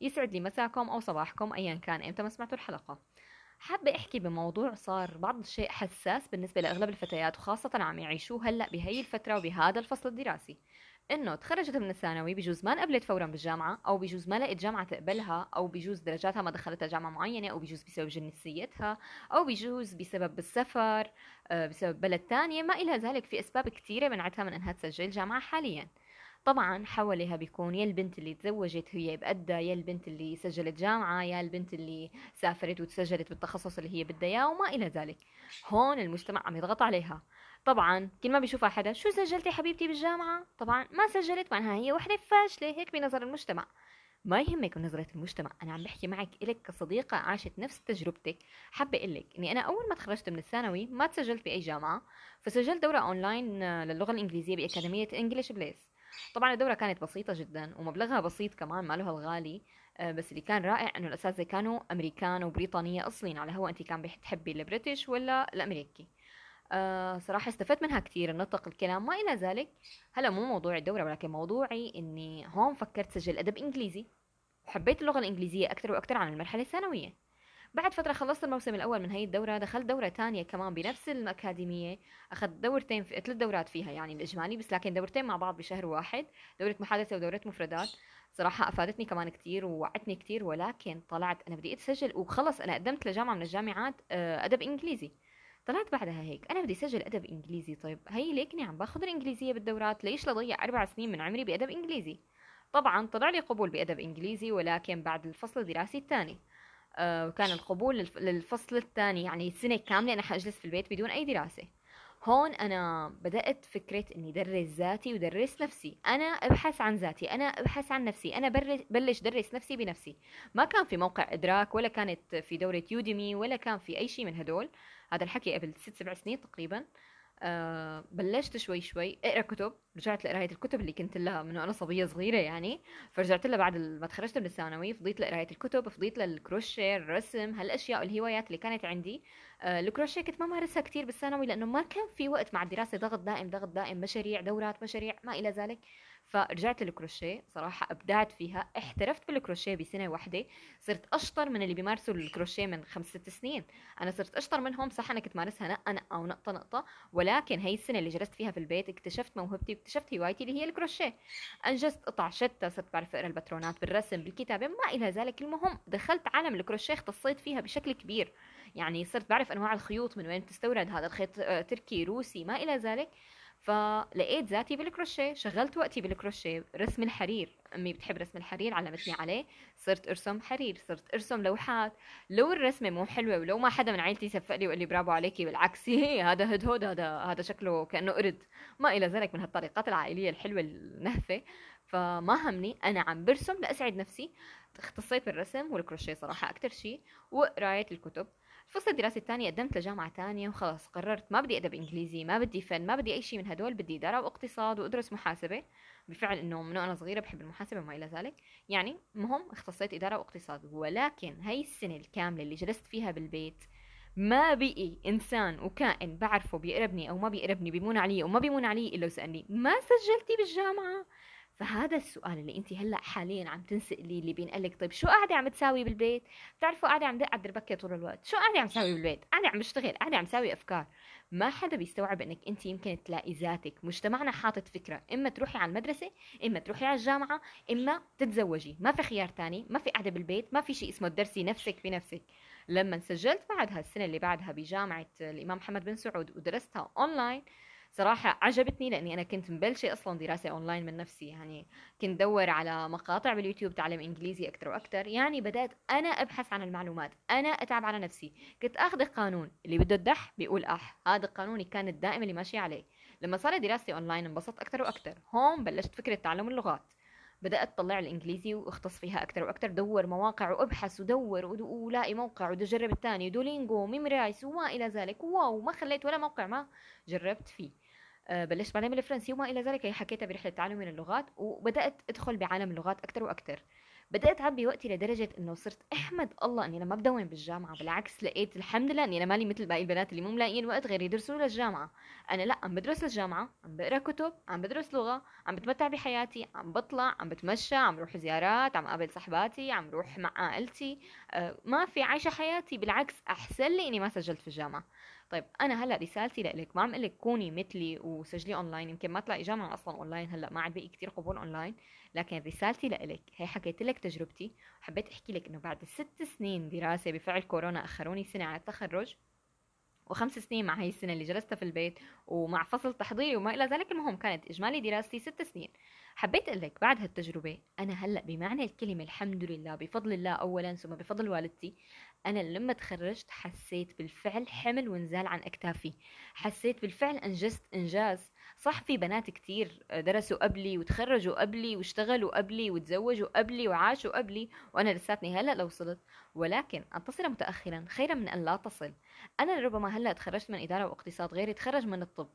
يسعد لي مساكم أو صباحكم أيا كان إمتى ما سمعتوا الحلقة. حابة أحكي بموضوع صار بعض الشيء حساس بالنسبة لأغلب الفتيات وخاصة عم يعيشوه هلأ بهي الفترة وبهذا الفصل الدراسي. إنه تخرجت من الثانوي بجوز ما انقبلت فورا بالجامعة أو بجوز ما لقيت جامعة تقبلها أو بجوز درجاتها ما دخلتها جامعة معينة أو بجوز بسبب جنسيتها أو بجوز بسبب السفر آه، بسبب بلد تانية. ما إلى ذلك في أسباب كثيرة منعتها من أنها تسجل جامعة حاليا. طبعا حواليها بيكون يا البنت اللي تزوجت هي بأدى يا البنت اللي سجلت جامعة يا البنت اللي سافرت وتسجلت بالتخصص اللي هي بدها إياه وما إلى ذلك. هون المجتمع عم يضغط عليها. طبعا كل ما بيشوفها حدا شو سجلتي حبيبتي بالجامعة؟ طبعا ما سجلت معناها هي وحدة فاشلة هيك بنظر المجتمع؟ ما يهمك نظرة المجتمع. أنا عم بحكي معك إلك كصديقة عاشت نفس تجربتك. حابة أقول لك إني أنا أول ما تخرجت من الثانوي ما تسجلت بأي جامعة فسجلت دورة أونلاين للغة الإنجليزية بأكاديمية إنجليش بليس طبعا الدورة كانت بسيطة جدا ومبلغها بسيط كمان ما له الغالي آه، بس اللي كان رائع إنه الأساتذة كانوا أمريكان وبريطانية اصلين على هو انت كان بتحبي ال British ولا الأمريكي؟ آه صراحة استفدت منها كثير النطق الكلام. ما إلى ذلك هلا مو موضوع الدورة ولكن موضوعي إني هون فكرت سجل أدب إنجليزي وحبيت اللغة الإنجليزية أكثر وأكثر عن المرحلة الثانوية. بعد فترة خلصت الموسم الأول من هي الدورة دخلت دورة تانية كمان بنفس الأكاديمية. أخذت دورتين في ثلاث دورات فيها يعني الإجمالي بس لكن دورتين مع بعض بشهر واحد دورة محادثة ودورة مفردات. صراحة أفادتني كمان كتير ووعتني كتير ولكن طلعت أنا بدي أتسجل وخلص أنا قدمت لجامعة من الجامعات آه، أدب إنجليزي. طلعت بعدها هيك أنا بدي أسجل أدب إنجليزي. طيب هي ليكني عم باخذ الإنجليزية بالدورات؟ ليش لضيع أربع سنين من عمري بأدب إنجليزي؟ طبعا طلع لي قبول بأدب إنجليزي ولكن بعد الفصل الدراسي الثاني. وكان القبول للفصل الثاني يعني سنة كاملة أنا حأجلس في البيت بدون أي دراسة. هون أنا بدأت فكرة إني درس ذاتي ودرس نفسي. أنا أبحث عن ذاتي أنا أبحث عن نفسي أنا بلش درس نفسي بنفسي. ما كان في موقع إدراك ولا كانت في دورة يوديمي ولا كان في أي شيء من هدول. هذا الحكي قبل ست سبع سنين تقريبا. آه بلشت شوي شوي أقرأ كتب رجعت لقراية الكتب اللي كنت لها من وأنا صبية صغيرة يعني فرجعت لها بعد ما تخرجت من الثانوي فضيت لقراية الكتب فضيت للكروشيه الرسم هالأشياء والهوايات اللي كانت عندي. آه الكروشيه كنت ما مارسها كثير بالثانوي لأنه ما كان في وقت مع الدراسة ضغط دائم ضغط دائم مشاريع دورات مشاريع ما إلى ذلك. فرجعت للكروشيه صراحة أبدعت فيها احترفت بالكروشيه بسنة واحدة صرت أشطر من اللي بيمارسوا الكروشيه من خمس ست سنين. أنا صرت أشطر منهم صح أنا كنت مارسها نقة نقة ونقطة نقطة. ولكن هي السنة اللي جلست فيها في البيت اكتشفت موهبتي واكتشفت هوايتي اللي هي الكروشيه. أنجزت قطع شتى صرت بعرف أقرأ الباترونات بالرسم بالكتابة ما إلى ذلك. المهم دخلت عالم الكروشيه اختصيت فيها بشكل كبير. يعني صرت بعرف أنواع الخيوط من وين بتستورد هذا الخيط آه، تركي روسي ما إلى ذلك. فلقيت ذاتي بالكروشيه شغلت وقتي بالكروشيه. رسم الحرير أمي بتحب رسم الحرير علمتني عليه. صرت أرسم حرير صرت أرسم لوحات. لو الرسمة مو حلوة ولو ما حدا من عائلتي صفق لي وقال لي برافو عليكي بالعكس هي هذا هدهد هذا هذا شكله كأنه قرد. ما إلى ذلك من هالطريقات العائلية الحلوة النهفة. فما همني أنا عم برسم لأسعد نفسي. اختصيت بالرسم والكروشيه صراحة أكثر شيء وقرايه الكتب. الفصل الدراسي الثاني قدمت لجامعة تانية وخلص قررت ما بدي أدب إنجليزي ما بدي فن ما بدي أي شيء من هدول بدي إدارة واقتصاد وأدرس محاسبة. بالفعل إنه من وأنا صغيرة بحب المحاسبة وما إلى ذلك. يعني مهم اختصيت إدارة واقتصاد ولكن هاي السنة الكاملة اللي جلست فيها بالبيت ما بقي إنسان وكائن بعرفه بيقربني أو ما بيقربني بيمون علي أو ما بيمون علي إلا وسألني ما سجلتي بالجامعة! فهذا السؤال اللي انت هلأ حاليا عم تنسالي اللي بينقلك طيب شو قاعدة عم تساوي بالبيت؟ بتعرفوا قاعدة عم دق على الدربكه طول الوقت شو قاعدة عم تساوي بالبيت؟ قاعدة عم بشتغل قاعدة عم تساوي أفكار. ما حدا بيستوعب إنك انت يمكن تلاقي ذاتك مجتمعنا حاطط فكرة إما تروحي على المدرسة إما تروحي على الجامعة إما تتزوجي. ما في خيار تاني ما في قاعدة بالبيت ما في شيء اسمه تدرسي نفسك بنفسك. لما سجلت بعدها السنة اللي بعدها بجامعة الإمام محمد بن سعود ودرستها اونلاين صراحة عجبتني لأني أنا كنت مبلشة أصلا دراسة أونلاين من نفسي يعني كنت دور على مقاطع باليوتيوب تعلم إنجليزي أكثر وأكثر يعني بدأت أنا أبحث عن المعلومات أنا أتعب على نفسي. كنت أخذ القانون اللي بده الدح بيقول أح هذا القانون كان الدائم اللي ماشي عليه. لما صارت دراستي أونلاين انبسطت أكثر وأكثر هون بلشت فكرة تعلم اللغات. بدأت طلع الإنجليزي وأختص فيها أكثر وأكثر دور مواقع وأبحث ودور ولاقي موقع وجرب الثاني Duolingo Memrise وما إلى ذلك. wow ما خليت ولا موقع ما جربت فيه. آه، بلشت بعلم الفرنسي وما إلى ذلك. هي حكيتها برحلة تعلمي للغات وبدأت أدخل بعالم اللغات أكثر وأكثر بدأت أعبي وقتي لدرجة إنه صرت أحمد الله إني لما بدون بالجامعة بالعكس لقيت الحمد لله إني أنا مالي مثل باقي البنات اللي مو ملاقيين وقت غير يدرسوا للجامعة أنا لا عم بدرس للجامعة عم بقرأ كتب عم بدرس لغة عم بتمتع بحياتي عم بطلع عم بتمشى عم بروح زيارات عم قابل صحباتي عم بروح مع عائلتي. أه ما في عايشة حياتي بالعكس أحسن لي إني ما سجلت في الجامعة. طيب أنا هلأ رسالتي لك ما عم أقول لك كوني مثلي وسجلي اونلاين يمكن ما تلاقي جامعة أصلا اونلاين هلأ ما عاد بقي كثير قبول اونلاين لكن رسالتي لك هي حكيت لك تجربتي وحبيت أحكي لك إنه بعد ست سنين دراسة بفعل كورونا أخروني سنة على التخرج وخمس سنين مع هاي السنة اللي جلستها في البيت ومع فصل تحضيري وما إلى ذلك المهم كانت إجمالي دراستي ست سنين. حبيت أقول لك بعد هالتجربة أنا هلأ بمعنى الكلمة الحمد لله بفضل الله اولا ثم بفضل والدتي أنا لما تخرجت حسيت بالفعل حمل ونزال عن أكتافي. حسيت بالفعل انجزت إنجاز. صح في بنات كتير درسوا قبلي وتخرجوا قبلي واشتغلوا قبلي وتزوجوا قبلي وعاشوا قبلي وأنا لساتني هلأ لو وصلت ولكن ان تصل متاخرا خيرا من أن لا تصل. أنا لربما هلأ تخرجت من إدارة واقتصاد غيري تخرج من الطب.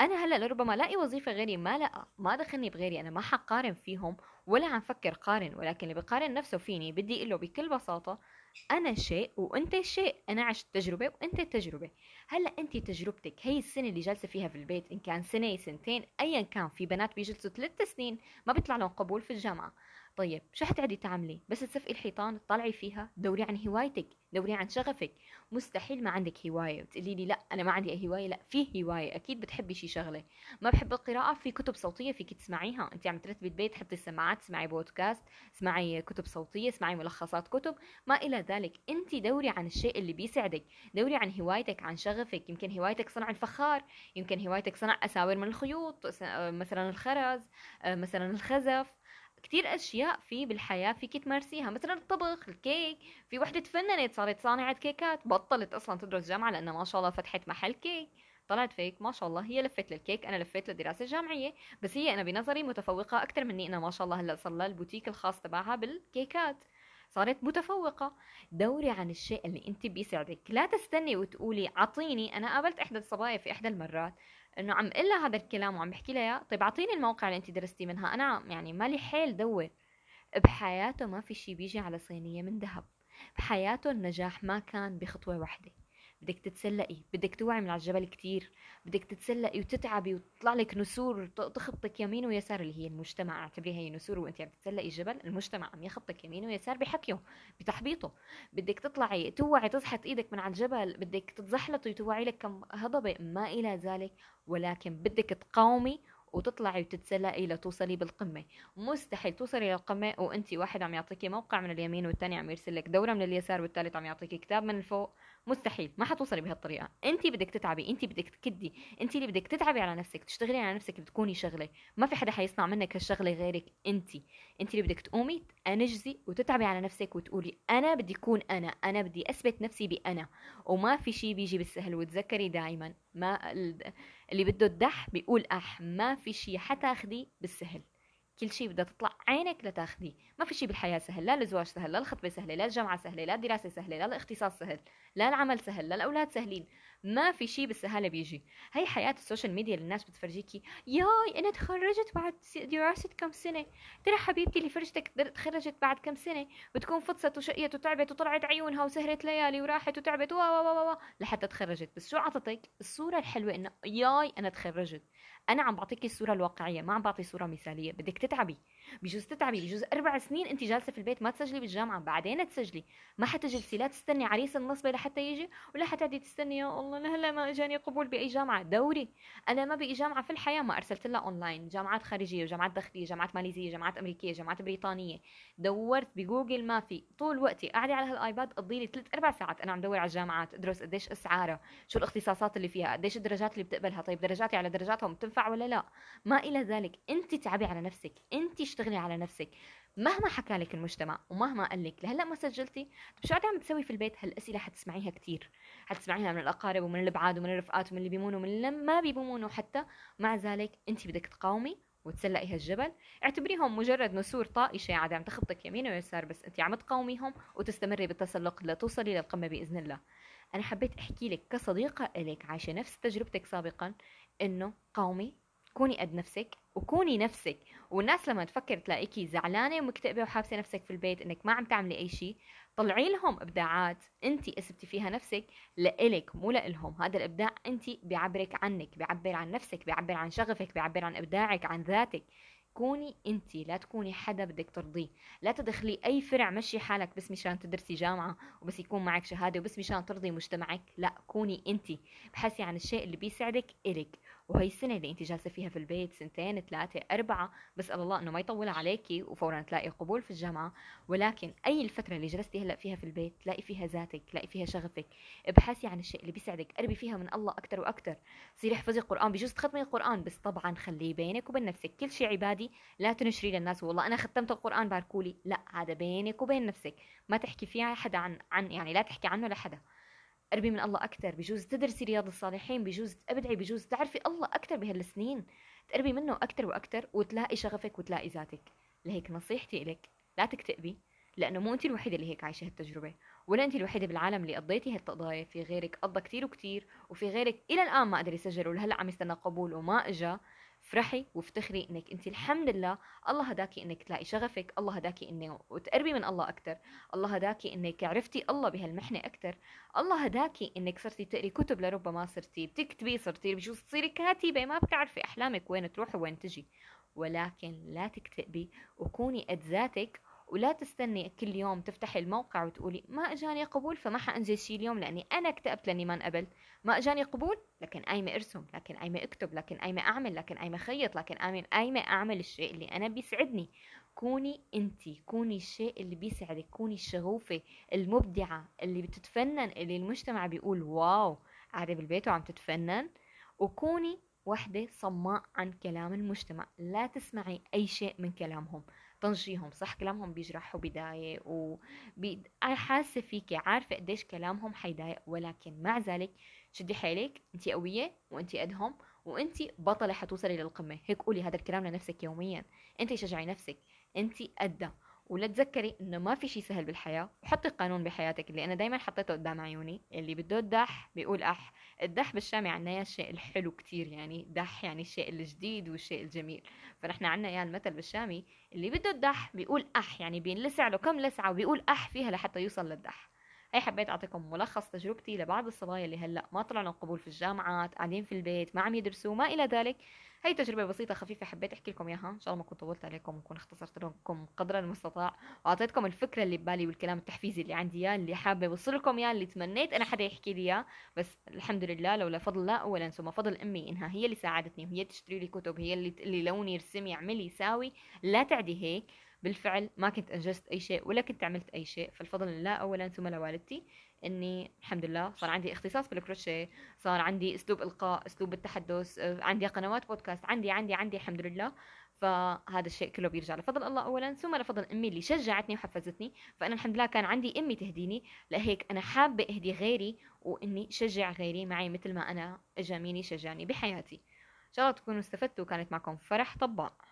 أنا هلأ لربما لاقي وظيفة غيري ما لقى ما دخلني بغيري أنا ما حقارن فيهم ولا عم فكر قارن ولكن اللي بقارن نفسه فيني بدي أقول له بكل بساطة أنا شيء وأنت شيء أنا عشت تجربة وأنت تجربة. هلأ أنت تجربتك هي السنة اللي جالسة فيها في البيت إن كان سنة سنتين ايا كان في بنات بيجلسوا ثلاث سنين ما بيطلع لهم قبول في الجامعة. طيب شو حتقعدي تعملي؟ بس تصفقي الحيطان تطلعي فيها دوري عن هوايتك دوري عن شغفك. مستحيل ما عندك هواية. وتقولي لي لا أنا ما عندي أي هواية. لا في هواية. أكيد بتحبي شي شغلة. ما بحب القراءة. في كتب صوتية فيك تسمعيها. أنت عم ترتبي البيت حطي السماعات اسمعي بودكاست اسمعي كتب صوتية اسمعي ملخصات كتب. ما إلى ذلك. أنت دوري عن الشيء اللي بيسعدك. دوري عن هوايتك عن شغفك. يمكن هوايتك صنع الفخار. يمكن هوايتك صنع أساور من الخيوط مثلا الخرز مثلا الخزف. كتير أشياء في بالحياة. فيك تمارسيها مثلا الطبخ الكيك. في وحدة تفننت صارت صانعة كيكات. بطلت أصلا تدرس جامعة لأنها ما شاء الله فتحت محل كيك. طلعت فيك ما شاء الله. هي لفت للكيك. أنا لفيت للدراسه الجامعيه بس هي أنا بنظري متفوقة أكثر مني. أنا ما شاء الله هلأ صار لها البوتيك الخاص تبعها بالكيكات. صارت متفوقة. دوري عن الشيء اللي انت بيسعدك. لا تستني وتقولي عطيني أنا قابلت إحدى الصبايا في إحدى المرات. إنه عم قلها هذا الكلام وعم بحكي لها طيب أعطيني الموقع اللي انت درستي منها. أنا يعني مالي حيل دور. بحياته ما في شي بيجي على صينية من ذهب. بحياته النجاح ما كان بخطوة واحدة. بدك تتسلقي بدك توعي من على الجبل كتير بدك تتسلقي وتتعبي وتطلع لك نسور تخبطك يمين ويسار اللي هي المجتمع اعتبريها هي نسور وانت عم تتسلقي الجبل المجتمع عم يخبطك يمين ويسار بحكيه بتحبيطه. بدك تطلعي توعي تزحط إيدك من على الجبل بدك تتزحلطي وتوعي لك كم هضبة ما إلى ذلك ولكن بدك تقاومي وتطلعي وتتسلقي لتوصلي بالقمة. مستحيل توصلي للقمة وانت واحد عم يعطيكي موقع من اليمين والثاني عم يرسل لك دورة من اليسار والثالث عم يعطيكي كتاب من الفوق. مستحيل ما حتوصلي بهالطريقة. انت بدك تتعبي انت بدك تكدي انت اللي بدك تتعبي على نفسك تشتغلي على نفسك بتكوني شغلة. ما في حدا حيصنع منك هالشغلة غيرك انت. انت اللي بدك تقومي تنجزي وتتعبي على نفسك وتقولي أنا بدي أكون أنا أنا بدي أثبت نفسي بأنا. وما في شيء بيجي بالسهل وتذكري دائما ما اللي بده الدح بيقول أح ما في شيء حتاخذيه بالسهل. كل شيء بدها تطلع عينك لتاخذيه ما في شيء بالحياة سهل لا الزواج سهل لا الخطبة سهلة لا الجامعة سهلة لا الدراسة سهلة لا الاختصاص سهل لا العمل سهل لا الأولاد سهلين. ما في شيء بالسهالة بيجي. هي حياة السوشيال ميديا اللي الناس بتفرجيكي. ياي أنا تخرجت بعد دراسه كم سنة؟ ترى حبيبتي اللي فرجتك تخرجت بعد كم سنة؟ بتكون فطست وشقيت وتعبت وطلعت عيونها وسهرت ليالي وراحت وتعبت وا. لحتى تخرجت. بس شو عطتك؟ الصورة الحلوة إنه ياي أنا تخرجت. أنا عم بعطيكي الصورة الواقعية ما عم بعطي صورة مثالية بدك تتعبي بجوز تتعبي بجوز أربع سنين انت جالسة في البيت ما تسجلي بالجامعة بعدين تسجلي. ما حتجلسي لا تستني عريس النصبه لحتى يجي ولا حتقعدي تستني يا الله لهلا ما إجاني قبول بأي جامعة دوري. أنا ما بقي جامعة في الحياة ما أرسلت لها اونلاين جامعات خارجية وجامعات داخلية جامعات ماليزية جامعات أمريكية جامعات بريطانية. دورت بجوجل ما في طول وقتي قاعدة على هالآيباد قضي لي ثلاث أربع ساعات أنا عم دور على الجامعات أدرس قديش أسعارها شو الإختصاصات اللي فيها قديش الدرجات اللي بتقبلها طيب درجاتي على درجاتهم بتنفع ولا لا؟ ما إلى ذلك. أنت تعبي على نفسك أنت اشتغلي على نفسك. مهما حكى لك المجتمع ومهما قال لك لهلا ما سجلتي؟ طيب شو قاعدة عم تسوي في البيت؟ هالأسئلة حتسمعيها كثير حتسمعيها من الأقارب ومن الأبعاد ومن الرفقات ومن اللي بيمونوا ومن اللي ما بيمونوا حتى مع ذلك أنت بدك تقاومي وتسلقي هالجبل. اعتبريهم مجرد نسور طائشة عاد عم تخبطك يمين ويسار بس أنت عم تقاوميهم وتستمري بالتسلق لتوصلي للقمة بإذن الله. أنا حبيت أحكي لك كصديقة إلك عايشة نفس تجربتك سابقا. إنه قاومي كوني قد نفسك وكوني نفسك. والناس لما تفكر تلاقيكي زعلانة ومكتئبة وحابسة نفسك في البيت إنك ما عم تعملي أي شيء طلعي لهم إبداعات أنت اثبتي فيها نفسك لإلك مو لإلهم. هذا الإبداع أنت بيعبرك عنك بيعبر عن نفسك بيعبر عن شغفك بيعبر عن إبداعك عن ذاتك. كوني انت لا تكوني حدا بدك ترضيه. لا تدخلي أي فرع مشي حالك بس مشان تدرسي جامعة وبس يكون معك شهادة وبس مشان ترضي مجتمعك. لا كوني انت بحثي عن الشيء اللي بيسعدك إلك. وهي السنة اللي انت جالسة فيها في البيت سنتين ثلاثة أربعة بسأل الله إنه ما يطول عليكي وفورا تلاقي قبول في الجامعة. ولكن أي الفترة اللي جلستي هلأ فيها في البيت تلاقي فيها ذاتك تلاقي فيها شغفك. ابحثي عن الشيء اللي بيسعدك. قربي فيها من الله أكثر وأكثر صيري احفظي القرآن بجوز تختمي القرآن. بس طبعا خليه بينك وبين نفسك. كل شيء عبادي لا تنشري للناس. والله أنا ختمت القرآن باركولي. لا هذا بينك وبين نفسك. ما تحكي فيها حدا عن عن يعني لا تحكي عنه لحدا قربي من الله أكثر بجوز تدرسي رياض الصالحين بجوز تبدعي بجوز تعرفي الله أكثر بهالسنين. تقربي منه أكثر وأكثر وتلاقي شغفك وتلاقي ذاتك. لهيك نصيحتي إلك لا تكتئبي لأنه مو أنت الوحيدة اللي هيك عايشة هالتجربة ولا أنت الوحيدة بالعالم اللي قضيتي هالتقضاية في غيرك قضى كتير وكتير وفي غيرك إلى الآن ما قدر يسجل ولهلأ عم يستنى قبول وما إجا. افرحي وافتخري إنك أنت الحمد لله الله هداكي إنك تلاقي شغفك الله هداكي انه وتقربي من الله أكثر الله هداكي إنك عرفتي الله بهالمحنة أكثر الله هداكي إنك صرتي تقري كتب لربما صرتي بتكتبي صرتي بجوز تصيري كاتبة ما بتعرفي أحلامك وين تروح وين تجي ولكن لا تكتئبي وكوني قد ذاتك ولا تستني كل يوم تفتحي الموقع وتقولي ما اجاني قبول فما حانجز شيء اليوم لاني أنا اكتئبت لاني ما انقبلت ما اجاني قبول لكن قايمة ارسم لكن قايمة اكتب لكن قايمة اعمل لكن قايمة خيط لكن قايمه اعمل الشيء اللي أنا بيسعدني. كوني انت كوني الشيء اللي بيسعدك كوني الشغوفة المبدعة اللي بتتفنن اللي المجتمع بيقول واو قاعدة بالبيت وعم تتفنن. وكوني وحدة صماء عن كلام المجتمع. لا تسمعي أي شيء من كلامهم. طنجيهم صح كلامهم بيجرح وبيضايق وبي... حاسة فيكي عارفة قديش كلامهم حيضايق ولكن مع ذلك شدي حيلك انت قوية وانت قدهم وانت بطلة حتوصلي للقمة. هيك قولي هذا الكلام لنفسك يوميا. انت شجعي نفسك. انت قدها ولا تذكري إنه ما في شيء سهل بالحياة؟ وحطي قانون بحياتك اللي أنا دائما حطيته قدام عيوني اللي بده الدح بيقول أح. الدح بالشامي عنا الشيء الحلو كتير يعني دح يعني الشيء الجديد والشيء الجميل. فنحن عنا اياه المثل بالشامي اللي بده الدح بيقول أح يعني بينلسع له كم لسعة وبيقول أح فيها لحتى يوصل للدح. هي حبيت أعطيكم ملخص تجربتي لبعض الصبايا اللي هلأ ما طلعوا قبول في الجامعات قاعدين في البيت ما عم يدرسوا ما إلى ذلك. هي تجربة بسيطة خفيفة حبيت أحكي لكم إياها. إن شاء الله ما كنت طولت عليكم وكون اختصرت لكم قدر المستطاع. وأعطيتكم الفكرة اللي ببالي والكلام التحفيزي اللي عندي إياه اللي حابة أوصل لكم إياه اللي تمنيت أنا حدا يحكي لي إياه. بس الحمد لله لولا فضل الله اولا ثم فضل أمي إنها هي اللي ساعدتني وهي تشتري لي كتب هي اللي اللي لوني ارسمي اعملي ساوي لا تعدي هيك. بالفعل ما كنت أنجزت أي شيء ولا كنت عملت أي شيء فالفضل لله اولا ثم لوالدتي إني الحمد لله صار عندي اختصاص بالكروشيه صار عندي أسلوب إلقاء أسلوب التحدث آه، عندي قنوات بودكاست عندي عندي عندي الحمد لله. فهذا الشيء كله بيرجع لفضل الله اولا ثم لفضل أمي اللي شجعتني وحفزتني. فأنا الحمد لله كان عندي أمي تهديني لهيك أنا حابة أهدي غيري وإني شجع غيري معي مثل ما أنا اجا مين يشجعني بحياتي. إن شاء الله تكونوا استفدتوا كانت معكم فرح طباق